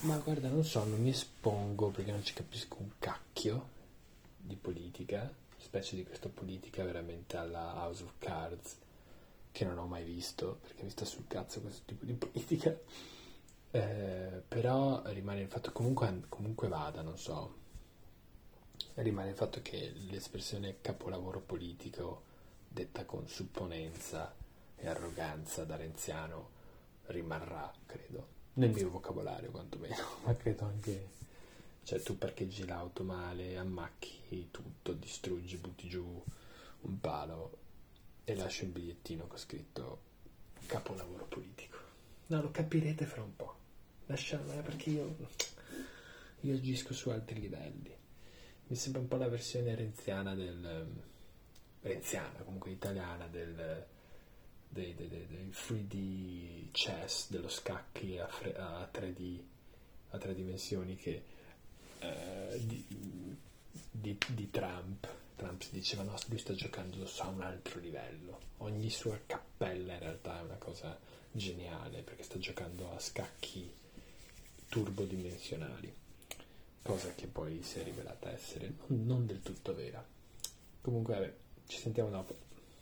Ma guarda, non so, non mi espongo perché non ci capisco un cacchio di politica, specie di questa politica veramente alla House of Cards, che non ho mai visto, perché mi sta sul cazzo questo tipo di politica. Eh, però rimane il fatto, comunque, comunque vada, non so, rimane il fatto che l'espressione capolavoro politico, detta con supponenza e arroganza da renziano, rimarrà, credo nel mio vocabolario quantomeno, ma credo anche, cioè tu parcheggi l'auto male, ammacchi tutto, distruggi, butti giù un palo e lasci un bigliettino con scritto capolavoro politico. No, lo capirete fra un po', lasciamela perché io, io agisco su altri livelli. Mi sembra un po' la versione renziana del... renziana, comunque italiana del dei, dei, dei 3D chess, dello scacchi a, fre- a 3D, a tre dimensioni che, eh, di, di, di, Trump. Trump si diceva no, lui sta giocando a un altro livello. Ogni sua cappella in realtà è una cosa geniale perché sta giocando a scacchi turbodimensionali, cosa che poi si è rivelata essere non del tutto vera. Comunque, vabbè, ci sentiamo dopo.